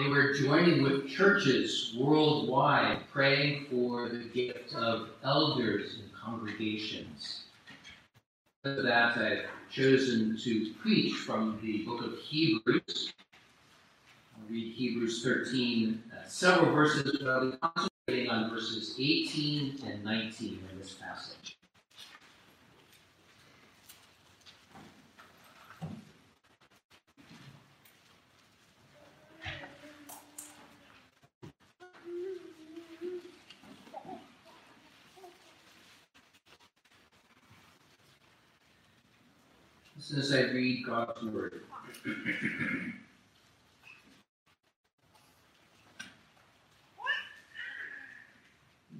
They were joining with churches worldwide, praying for the gift of elders and congregations. For that, I've chosen to preach from the book of Hebrews. I'll read Hebrews 13, uh, several verses, but I'll be concentrating on verses 18 and 19 in this passage. As I read God's Word.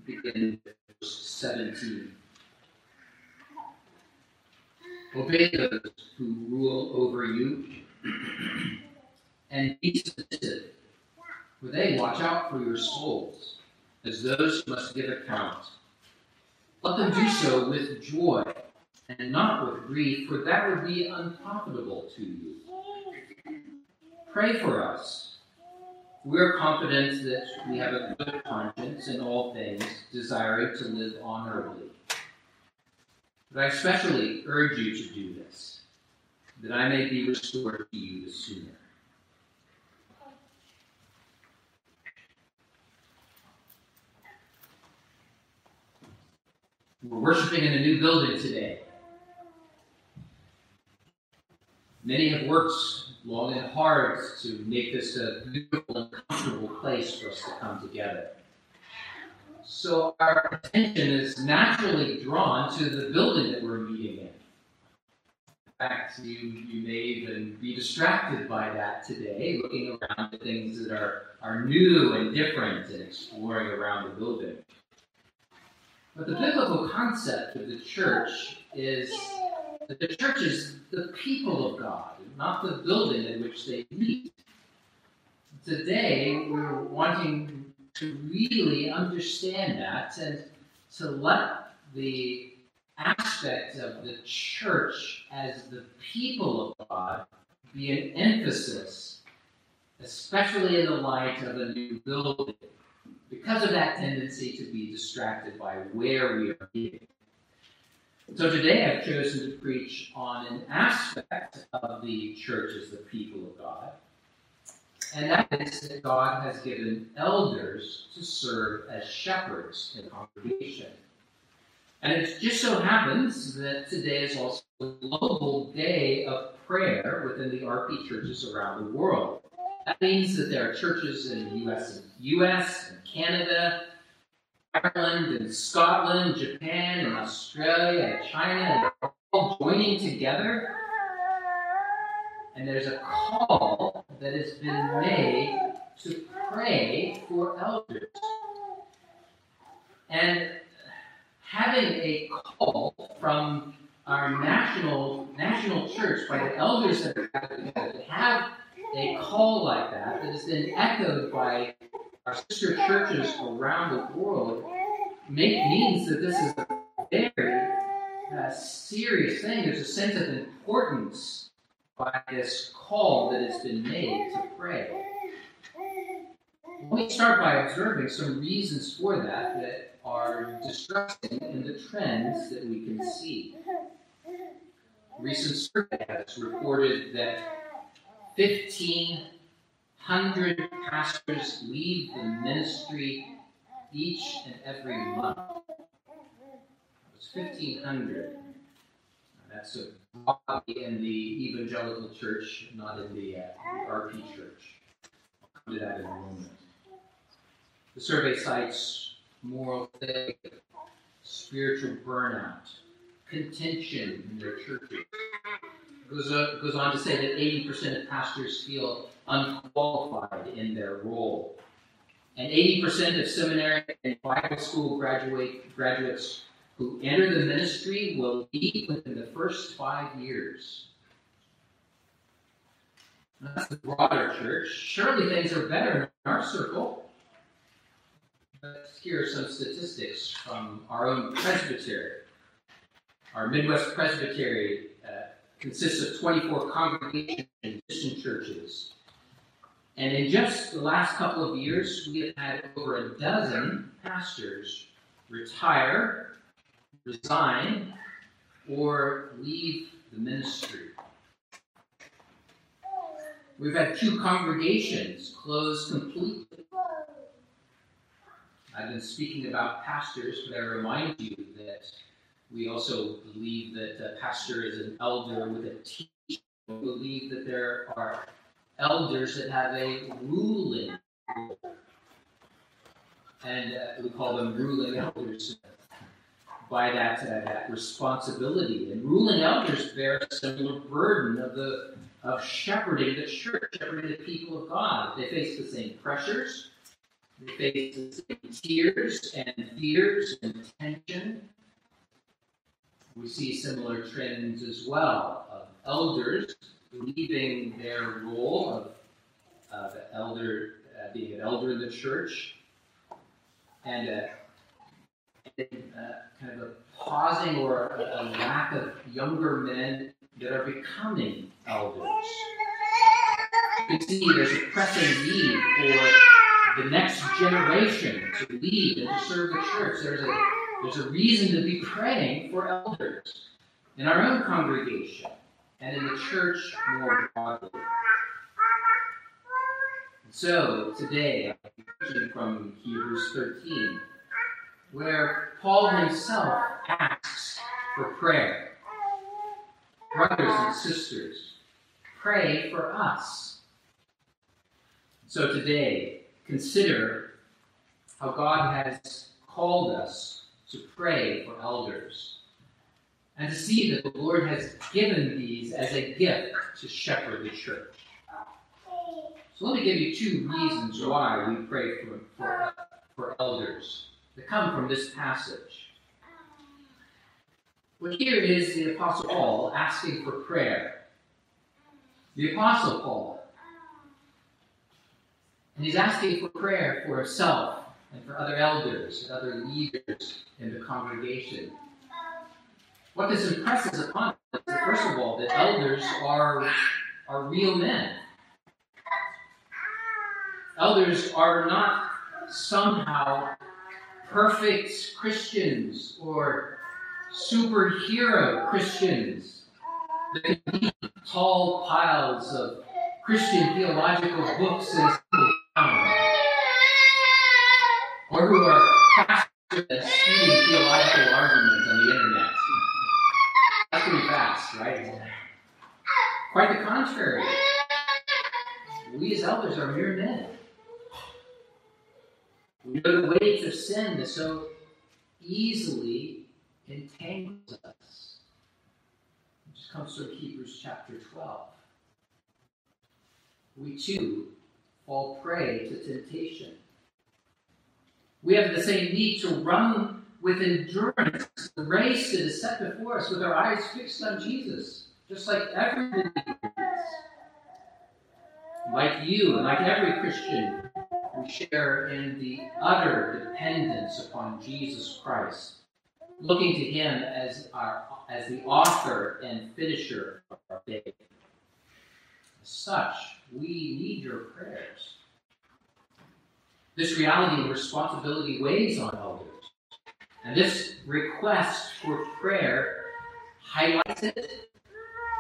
Begin verse 17. Obey those who rule over you and be submissive, for they watch out for your souls as those who must give account. Let them do so with joy and not with grief, for that would be unprofitable to you. Pray for us. We're confident that we have a good conscience in all things, desiring to live honorably. But I especially urge you to do this, that I may be restored to you the sooner. We're worshiping in a new building today. Many have worked long and hard to make this a beautiful and comfortable place for us to come together. So our attention is naturally drawn to the building that we're meeting in. In fact, you, you may even be distracted by that today, looking around at things that are, are new and different and exploring around the building. But the biblical concept of the church is the church is the people of God, not the building in which they meet. Today, we're wanting to really understand that and to let the aspect of the church as the people of God be an emphasis, especially in the light of a new building, because of that tendency to be distracted by where we are meeting. So today I've chosen to preach on an aspect of the church as the people of God, and that is that God has given elders to serve as shepherds in congregation. And it just so happens that today is also a global day of prayer within the RP churches around the world. That means that there are churches in the US US and Canada Ireland and Scotland, Japan and Australia and China, and all joining together. And there's a call that has been made to pray for elders. And having a call from our national national church by the elders that are together to have a call like that that has been echoed by our sister churches around the world make means that this is a very uh, serious thing. There's a sense of importance by this call that has been made to pray. Let me start by observing some reasons for that that are distressing in the trends that we can see. A recent survey has reported that 15 hundred pastors leave the ministry each and every month. It's 1,500. That's a probably in the evangelical church, not in the, uh, RP church. I'll come to that in a moment. The survey cites moral failure, spiritual burnout, contention in their churches. Goes, uh, goes on to say that 80% of pastors feel unqualified in their role. And 80% of seminary and Bible school graduate, graduates who enter the ministry will leave within the first five years. That's the broader church. Surely things are better in our circle. But here are some statistics from our own presbytery. Our Midwest Presbytery consists of 24 congregations and mission churches And in just the last couple of years, we have had over a dozen pastors retire, resign, or leave the ministry. We've had two congregations close completely. I've been speaking about pastors, but I remind you that we also believe that a pastor is an elder with a teacher. We believe that there are elders that have a ruling. And uh, we call them ruling elders by that, uh, that responsibility. And ruling elders bear a similar burden of the of shepherding the church, shepherding the people of God. They face the same pressures, they face the same tears and fears and tension. We see similar trends as well of elders leaving their role of uh, the elder, uh, being an elder in the church, and, a, and uh, kind of a pausing or a, a lack of younger men that are becoming elders. You can see there's a pressing need for the next generation to lead and to serve the church. There's a, there's a reason to be praying for elders in our own congregation and in the church more broadly. So, today, I'm preaching from Hebrews 13, where Paul himself asks for prayer. Brothers and sisters, pray for us. So, today, consider how God has called us to pray for elders and to see that the Lord has given these as a gift to shepherd the church. So let me give you two reasons why we pray for, for, for elders that come from this passage. Well, here is the Apostle Paul asking for prayer. The Apostle Paul. And he's asking for prayer for himself and for other elders and other leaders in the congregation. What this impresses upon us is, first of all, that elders are, are real men. Elders are not somehow perfect Christians or superhero Christians that can tall piles of Christian theological books in or who are pastors disputing theological arguments on the internet. That's pretty fast, right? Quite the contrary. We as elders are mere men. We know the weight of sin that so easily entangles us. Just comes from Hebrews chapter 12. We too fall prey to temptation. We have the same need to run with endurance the race that is set before us with our eyes fixed on Jesus, just like every Like you and like every Christian, we share in the utter dependence upon Jesus Christ, looking to Him as our as the author and finisher of our faith. As such, we need your prayers. This reality and responsibility weighs on elders. And this request for prayer highlights it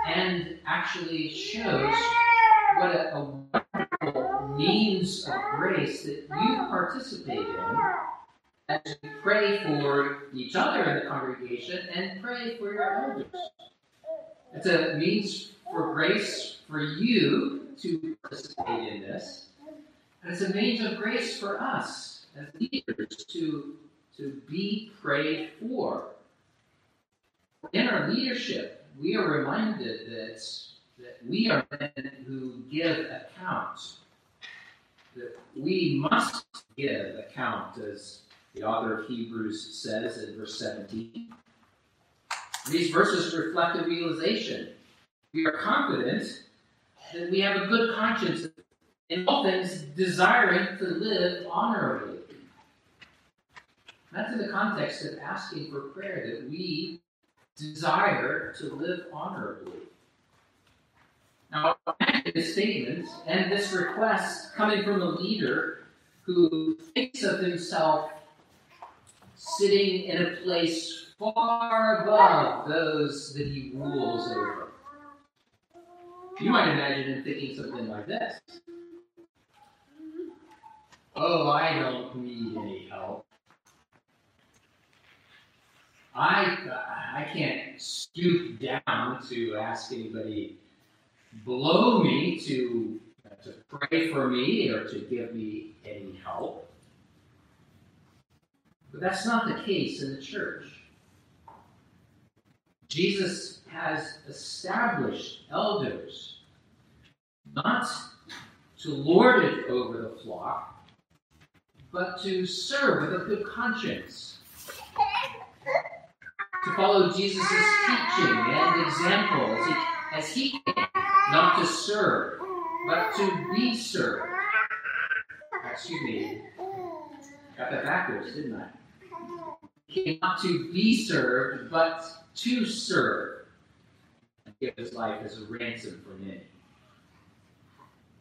and actually shows what a, a wonderful means of grace that you participate in as you pray for each other in the congregation and pray for your elders. It's a means for grace for you to participate in this. And it's a means of grace for us as leaders to, to be prayed for. In our leadership, we are reminded that, that we are men who give account. That we must give account, as the author of Hebrews says in verse 17. These verses reflect a realization. We are confident that we have a good conscience in all things, desiring to live honorably. That's in the context of asking for prayer that we desire to live honorably. Now, a statement and this request coming from a leader who thinks of himself sitting in a place far above those that he rules over. You might imagine him thinking something like this Oh, I don't need any help. I, I can't stoop down to ask anybody below me to, to pray for me or to give me any help. But that's not the case in the church. Jesus has established elders not to lord it over the flock, but to serve with a good conscience, to follow Jesus' teaching and example as he, as he came, not to serve, but to be served. Excuse me, got that backwards, didn't I? came not to be served, but to serve and give his life as a ransom for many.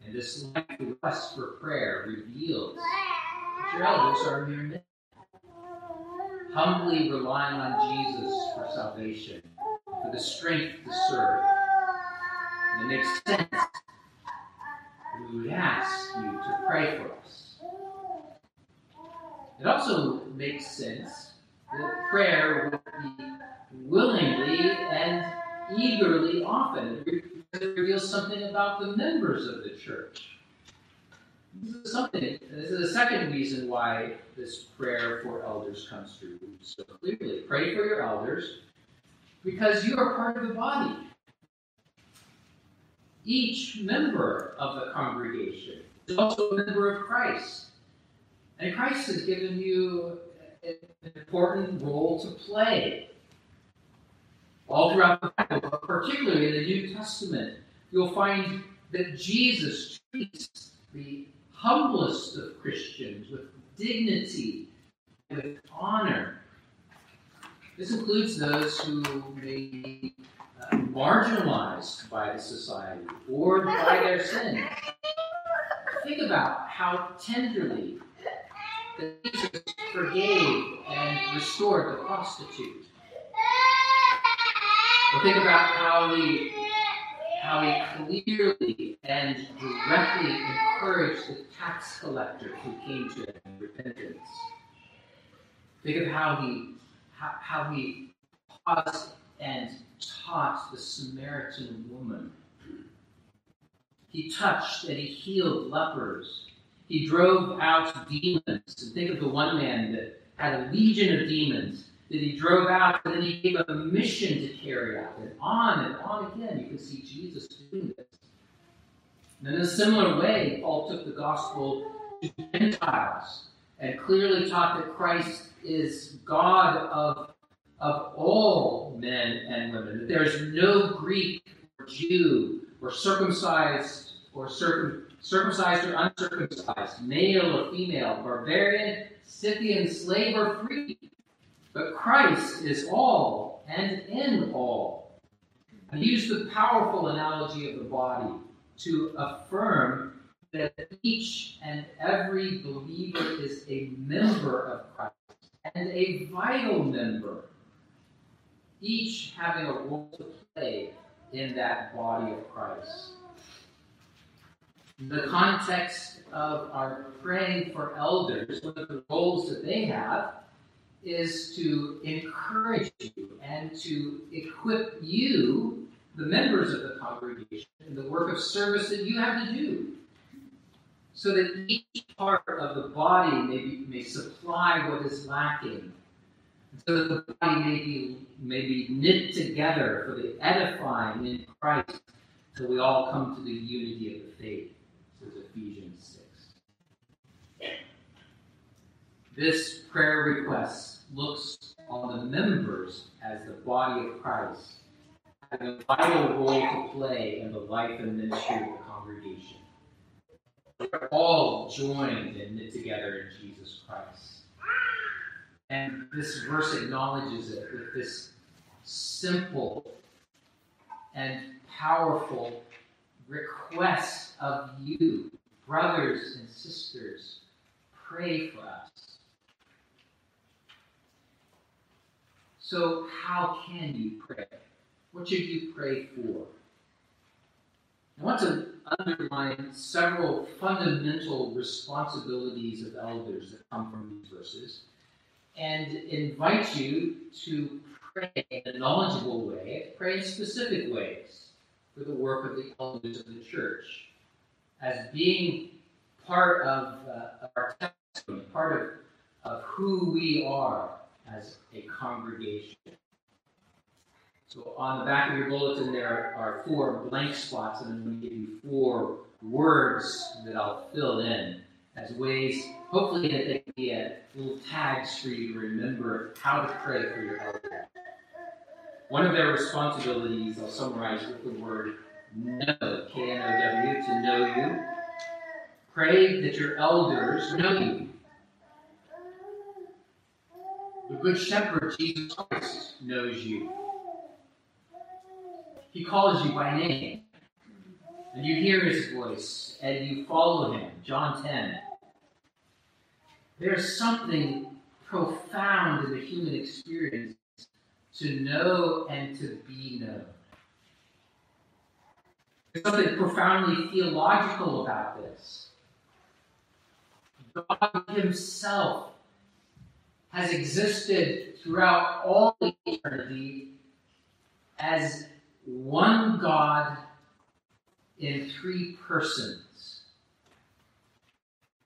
And this life request for prayer reveals your elders are men, humbly relying on Jesus for salvation, for the strength to serve. And it makes sense. We would ask you to pray for us. It also makes sense that prayer would be willingly and eagerly often. It reveals something about the members of the church. This is something. This is the second reason why this prayer for elders comes through so clearly. Pray for your elders because you are part of the body. Each member of the congregation is also a member of Christ. And Christ has given you an important role to play. All throughout the Bible, but particularly in the New Testament, you'll find that Jesus treats the humblest of Christians with dignity with honor. This includes those who may be uh, marginalized by the society or by their sins. Think about how tenderly Jesus forgave and restored the prostitute. Or think about how he, how he clearly and directly encouraged the tax collector who came to him in repentance. Think of how he, how, how he paused and taught the Samaritan woman. He touched and he healed lepers. He drove out demons. And think of the one man that had a legion of demons that he drove out, and then he gave a mission to carry out. And on and on again, you can see Jesus doing this. And in a similar way, Paul took the gospel to Gentiles and clearly taught that Christ is God of, of all men and women, that there is no Greek or Jew or circumcised or circum, circumcised or uncircumcised, male or female, barbarian, Scythian, slave or free. But Christ is all and in all. I use the powerful analogy of the body to affirm that each and every believer is a member of Christ and a vital member, each having a role to play in that body of Christ. In The context of our praying for elders, one of the roles that they have is to encourage you and to equip you, the members of the congregation, in the work of service that you have to do. So that each part of the body may, be, may supply what is lacking. So that the body may be, may be knit together for the edifying in Christ until we all come to the unity of the faith says Ephesians 6. This prayer request looks on the members as the body of Christ, having a vital role to play in the life and ministry of the congregation. We're all joined and knit together in Jesus Christ. And this verse acknowledges it with this simple and powerful request of you, brothers and sisters, pray for us. So, how can you pray? What should you pray for? I want to underline several fundamental responsibilities of elders that come from these verses and invite you to pray in a knowledgeable way, pray in specific ways for the work of the elders of the church as being part of, uh, of our testimony, part of, of who we are as a congregation. So on the back of your bulletin, there are four blank spots, and I'm going to give you four words that I'll fill in as ways, hopefully, that they can be little tags for you to remember how to pray for your elder. One of their responsibilities, I'll summarize with the word know, K N O W, to know you. Pray that your elders know you. The Good Shepherd, Jesus Christ, knows you. He calls you by name. And you hear his voice and you follow him. John 10. There's something profound in the human experience to know and to be known. There's something profoundly theological about this. God Himself has existed throughout all eternity as one God in three persons,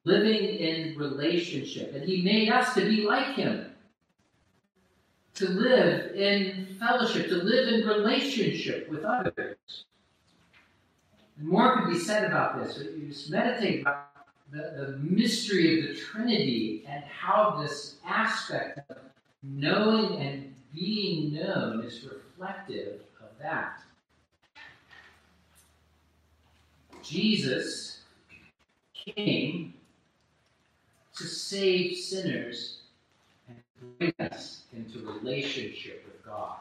living in relationship. And He made us to be like Him, to live in fellowship, to live in relationship with others. And more could be said about this, but you just meditate about the, the mystery of the Trinity and how this aspect of knowing and being known is reflective of that. Jesus came to save sinners and bring us into relationship with God.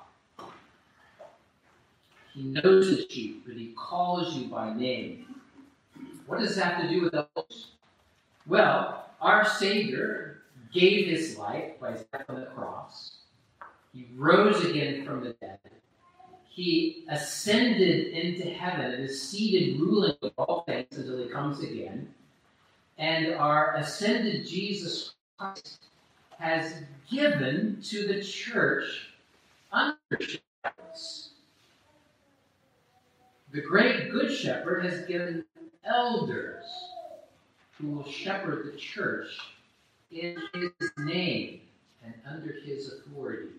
He knows the sheep, but he calls you by name. What does that have to do with elders? Well, our Savior gave his life by death on the cross. He rose again from the dead. He ascended into heaven and is seated ruling all things until he comes again. And our ascended Jesus Christ has given to the church under shepherds. The great good shepherd has given elders who will shepherd the church in his name and under his authority.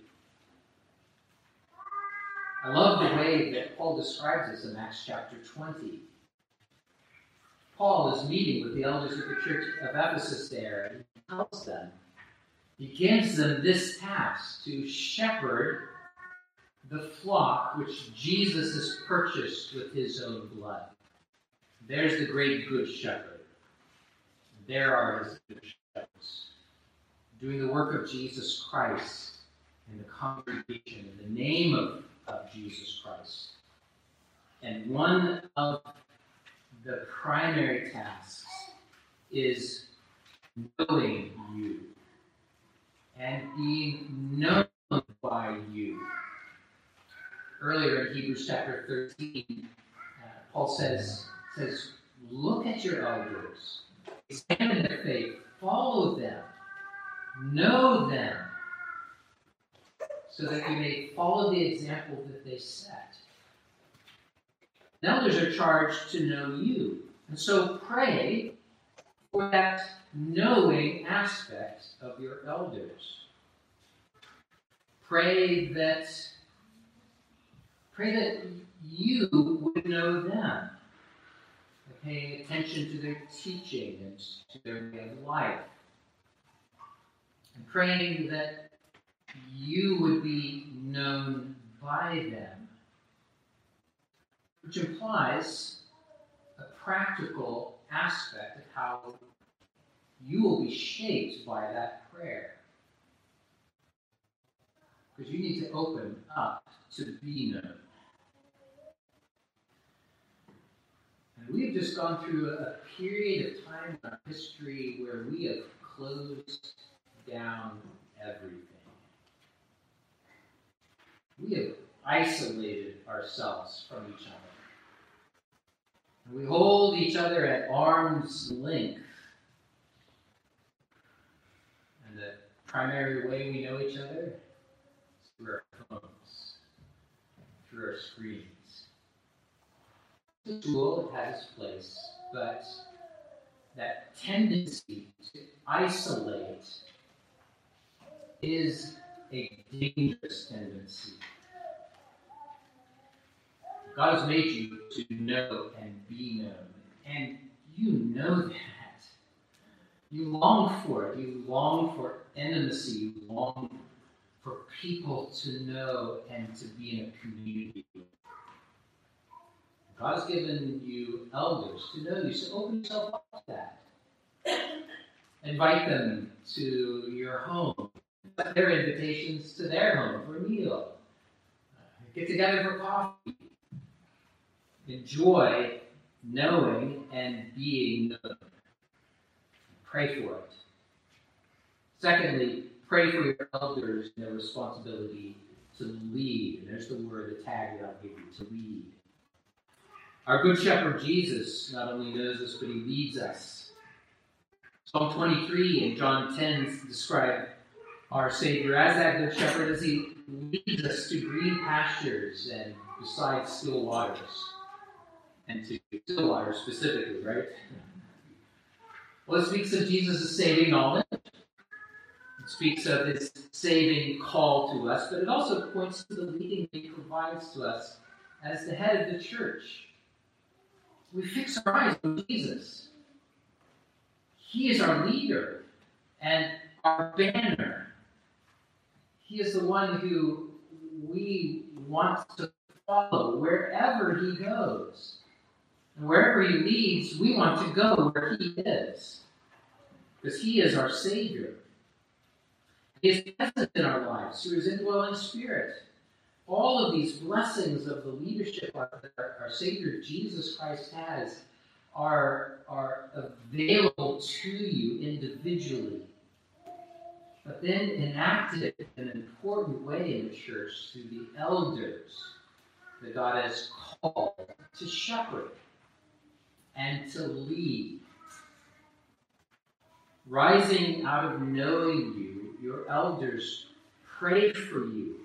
I love the way that Paul describes this in Acts chapter 20. Paul is meeting with the elders of the church of Ephesus there, and he tells them, he gives them this task to shepherd the flock which Jesus has purchased with his own blood. There's the great good shepherd. There are his doing the work of Jesus Christ in the congregation in the name of, of Jesus Christ. And one of the primary tasks is knowing you and being known by you. Earlier in Hebrews chapter 13, uh, Paul says, says, Look at your elders, examine their faith, follow them, know them, so that you may follow the example that they set. The elders are charged to know you. And so pray for that knowing aspect of your elders. Pray that pray that you would know them. Paying attention to their teaching and to their way of life. And praying that you would be known by them. Which implies a practical aspect of how you will be shaped by that prayer. Because you need to open up to be known. And we've just gone through a period of time in our history where we have closed down everything. We have isolated ourselves from each other. And we hold each other at arm's length. And the primary way we know each other is through our phones, through our screens. A tool, has its place, but that tendency to isolate is a dangerous tendency. God has made you to know and be known. And you know that. You long for it. You long for intimacy. You long for people to know and to be in a community. God has given you elders to know you. So open yourself up to that. Invite them to your home. Their invitations to their home for a meal. Get together for coffee enjoy knowing and being known. Pray for it. Secondly, pray for your elders and their responsibility to lead. And there's the word, the tag that I'll give you, to lead. Our Good Shepherd Jesus not only knows us, but he leads us. Psalm 23 and John 10 describe our Savior as that Good Shepherd as he leads us to green pastures and beside still waters and to still waters specifically, right? Well, it speaks of Jesus' saving knowledge. It speaks of his saving call to us, but it also points to the leading he provides to us as the head of the church. We fix our eyes on Jesus. He is our leader and our banner. He is the one who we want to follow wherever he goes. And wherever He leads, we want to go where He is. Because He is our Savior. He is present in our lives through His indwelling Spirit. All of these blessings of the leadership that our, our Savior Jesus Christ has are, are available to you individually, but then enacted in an important way in the church through the elders that God has called to shepherd and to lead. Rising out of knowing you, your elders pray for you.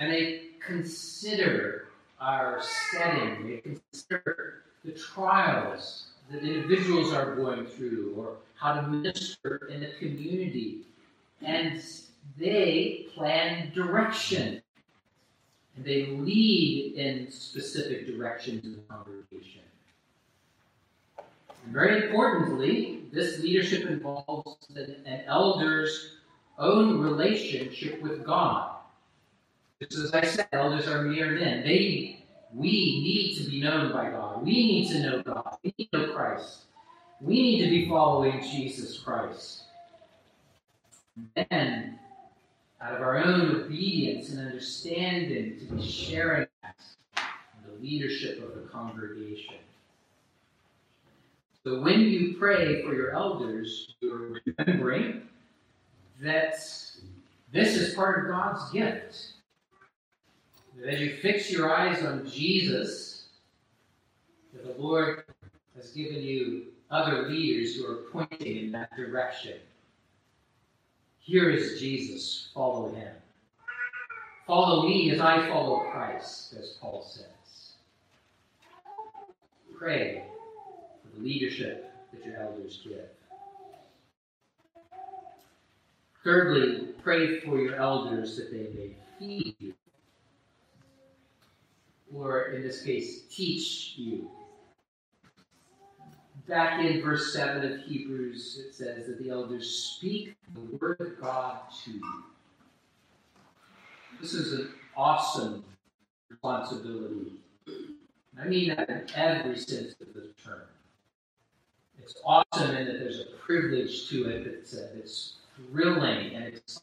And they consider our setting, they consider the trials that individuals are going through or how to minister in the community. And they plan direction. And they lead in specific directions in the congregation. Very importantly, this leadership involves an elder's own relationship with God. Just as I said, elders are mere men. They, we need to be known by God. We need to know God. We need to know Christ. We need to be following Jesus Christ. Then, out of our own obedience and understanding, to be sharing the leadership of the congregation. So when you pray for your elders, you're remembering that this is part of God's gift. That as you fix your eyes on Jesus, that the Lord has given you other leaders who are pointing in that direction. Here is Jesus. Follow him. Follow me as I follow Christ, as Paul says. Pray for the leadership that your elders give. Thirdly, pray for your elders that they may feed you. Or in this case, teach you. Back in verse 7 of Hebrews, it says that the elders speak the word of God to you. This is an awesome responsibility. I mean that in every sense of the term it's awesome in that there's a privilege to it that's, uh, that's thrilling and it's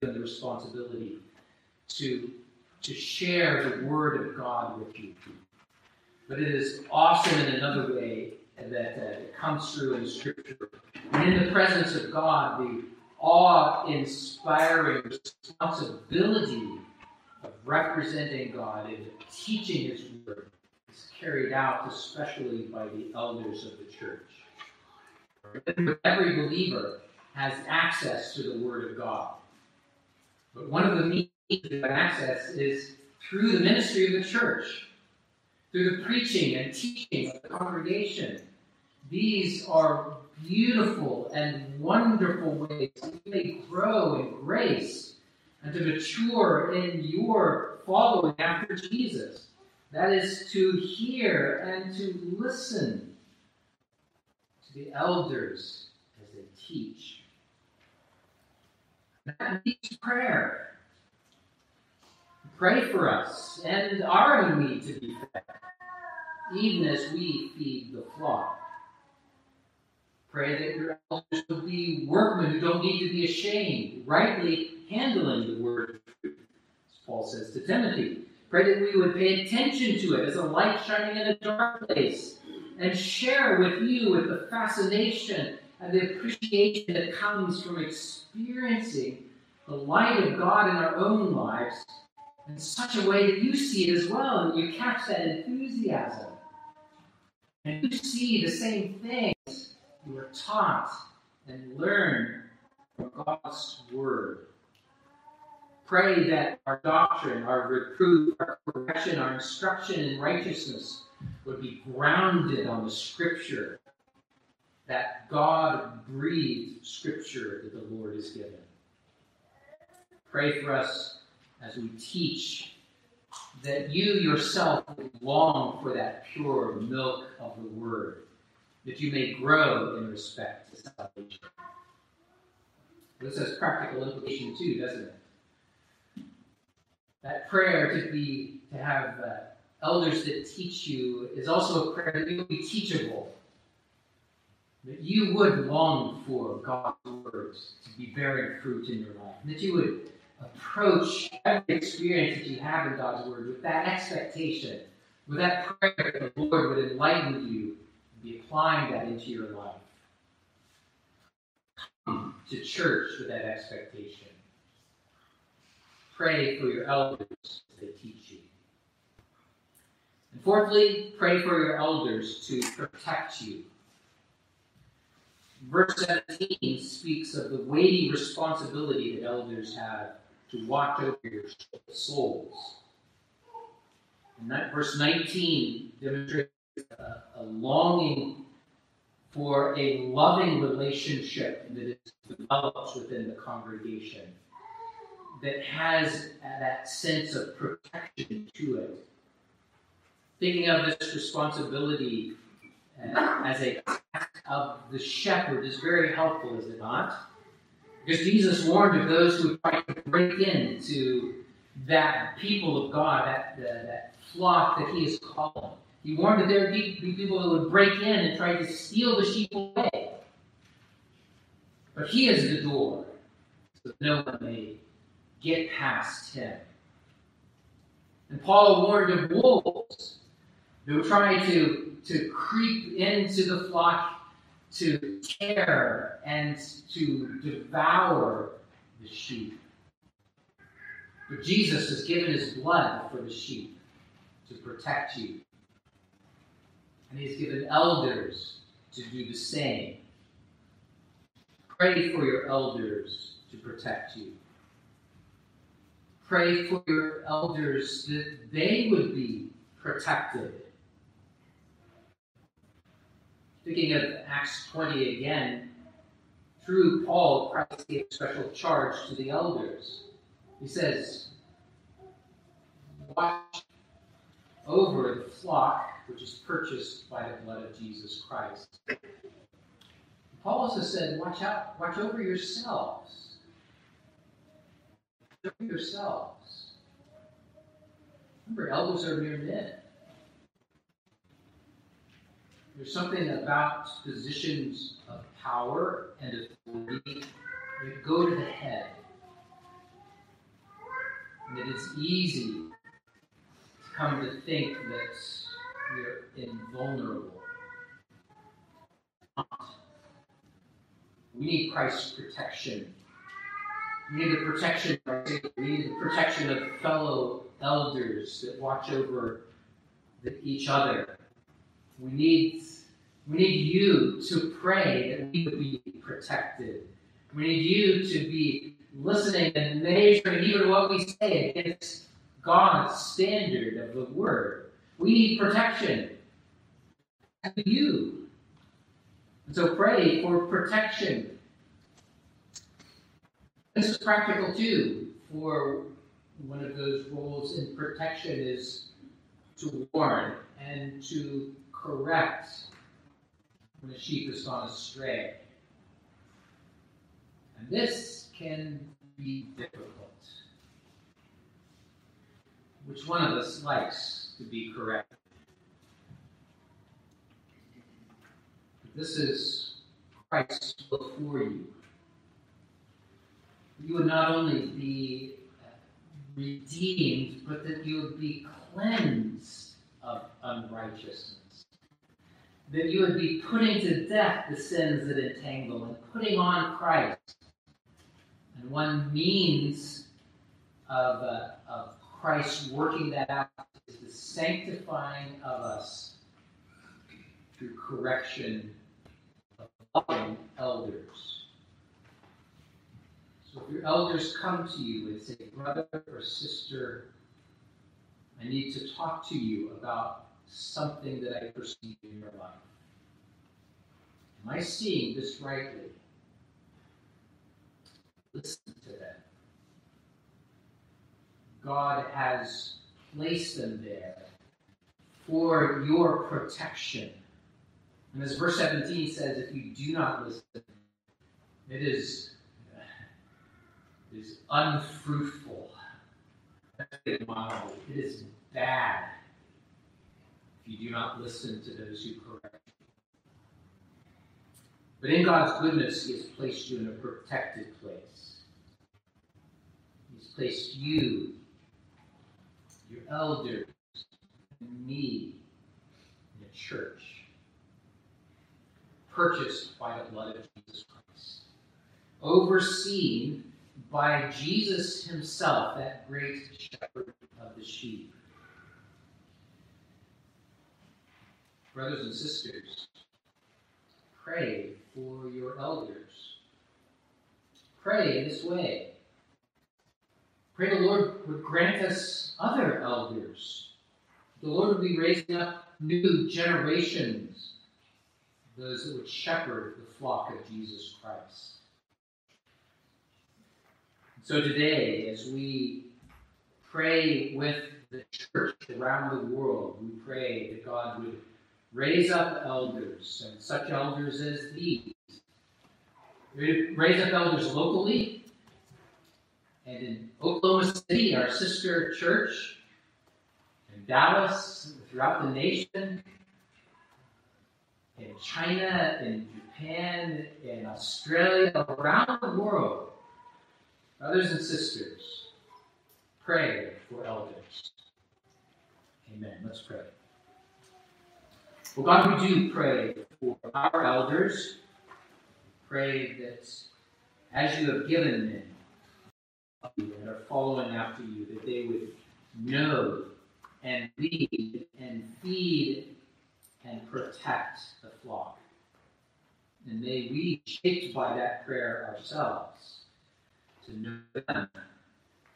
the responsibility to, to share the Word of God with you. but it is awesome in another way that uh, it comes through in Scripture. And in the presence of God, the awe inspiring responsibility of representing God and teaching His Word is carried out, especially by the elders of the church. Every believer has access to the Word of God. But one of the access is through the ministry of the church, through the preaching and teaching of the congregation. These are beautiful and wonderful ways may grow in grace and to mature in your following after Jesus. That is to hear and to listen to the elders as they teach. That needs prayer. Pray for us and our need to be fed, even as we feed the flock. Pray that your elders would be workmen who don't need to be ashamed, rightly handling the word of truth, as Paul says to Timothy. Pray that we would pay attention to it as a light shining in a dark place, and share with you with the fascination and the appreciation that comes from experiencing the light of God in our own lives in such a way that you see it as well, and you catch that enthusiasm. And you see the same things you are taught and learn from God's Word. Pray that our doctrine, our reproof, our correction, our instruction in righteousness would be grounded on the Scripture, that God breathed Scripture that the Lord has given. Pray for us as we teach that you yourself long for that pure milk of the Word that you may grow in respect to salvation. This has practical implication too, doesn't it? That prayer to be to have uh, elders that teach you is also a prayer that you be teachable. That you would long for God's words to be bearing fruit in your life. That you would approach every experience that you have in God's word with that expectation, with that prayer that the Lord would enlighten you and be applying that into your life. Come to church with that expectation. Pray for your elders as they teach you. And fourthly, pray for your elders to protect you. Verse 17 speaks of the weighty responsibility that elders have to watch over your souls. And that verse 19 demonstrates a, a longing for a loving relationship that is developed within the congregation that has that sense of protection to it. Thinking of this responsibility uh, as a of the shepherd is very helpful, is it not? Because Jesus warned of those who would try to break into that people of God, that, that flock that He is calling. He warned that there would be people who would break in and try to steal the sheep away. But he is the door, so that no one may get past him. And Paul warned of wolves who try to, to creep into the flock to tear and to devour the sheep. But Jesus has given his blood for the sheep to protect you and He's given elders to do the same. Pray for your elders to protect you. Pray for your elders that they would be protected. Thinking of Acts 20 again, through Paul, Christ gave a special charge to the elders. He says, Watch over the flock which is purchased by the blood of Jesus Christ. Paul also said, watch out, watch over yourselves. Watch over yourselves. Remember, elders are mere men. There's something about positions of power and authority that go to the head. And that it's easy to come to think that we're invulnerable. We need Christ's protection. We need the protection We need the protection of fellow elders that watch over each other. We need, we need you to pray that we would be protected. We need you to be listening and measuring even what we say against God's standard of the word. We need protection. And You. And so pray for protection. This is practical too, for one of those roles in protection is to warn and to correct when a sheep has gone astray. And this can be difficult. Which one of us likes to be corrected? This is Christ before you. You would not only be redeemed, but that you would be cleansed of unrighteousness. That you would be putting to death the sins that entangle and putting on Christ. And one means of, uh, of Christ working that out is the sanctifying of us through correction of elders. So if your elders come to you and say, brother or sister, I need to talk to you about something that I perceive in your life. Am I seeing this rightly? Listen to them. God has placed them there for your protection. And as verse 17 says, if you do not listen, it is, it is unfruitful. It is bad if you do not listen to those who correct you. But in God's goodness, He has placed you in a protected place. He's placed you your elders, and me in a church, purchased by the blood of Jesus Christ, overseen by Jesus himself, that great shepherd of the sheep. Brothers and sisters, pray for your elders. Pray in this way. Pray the Lord would grant us other elders. The Lord would be raising up new generations, those that would shepherd the flock of Jesus Christ. So today, as we pray with the church around the world, we pray that God would raise up elders, and such elders as these. Raise up elders locally and in Oklahoma City, our sister church, in Dallas, throughout the nation, in China, in Japan, in Australia, around the world. Brothers and sisters, pray for elders. Amen. Let's pray. Well, God, we do pray for our elders. Pray that as you have given them and are following after you, that they would know and lead and feed and protect the flock. And may we, shaped by that prayer ourselves, to know them,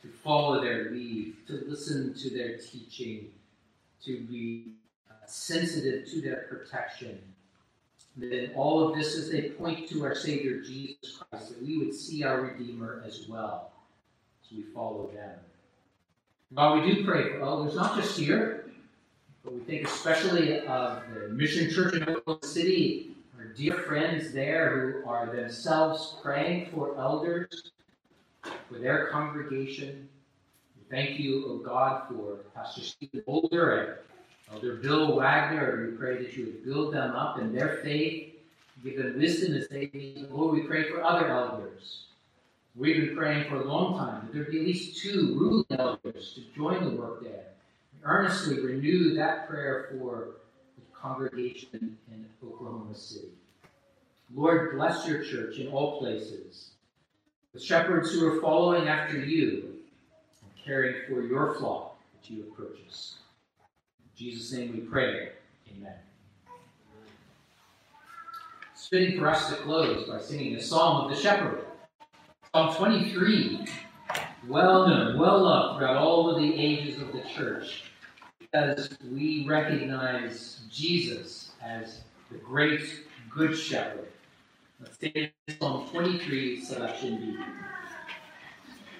to follow their lead, to listen to their teaching, to be sensitive to their protection. Then all of this, as they point to our Savior Jesus Christ, that we would see our Redeemer as well as we follow them. God, we do pray for elders, not just here, but we think especially of the Mission Church in Oklahoma City, our dear friends there who are themselves praying for elders, for their congregation. Thank you, O oh God, for Pastor Stephen Boulder and Elder Bill Wagner. We pray that you would build them up in their faith, give them wisdom as they need. Lord, we pray for other elders We've been praying for a long time that there be at least two ruling elders to join the work there. We earnestly renew that prayer for the congregation in Oklahoma City. Lord, bless your church in all places, the shepherds who are following after you and caring for your flock that you have purchased. In Jesus' name we pray. Amen. It's fitting for us to close by singing the Psalm of the Shepherd. Psalm 23, well known, well loved throughout all of the ages of the church, because we recognize Jesus as the great good shepherd. Let's take Psalm 23, selection B.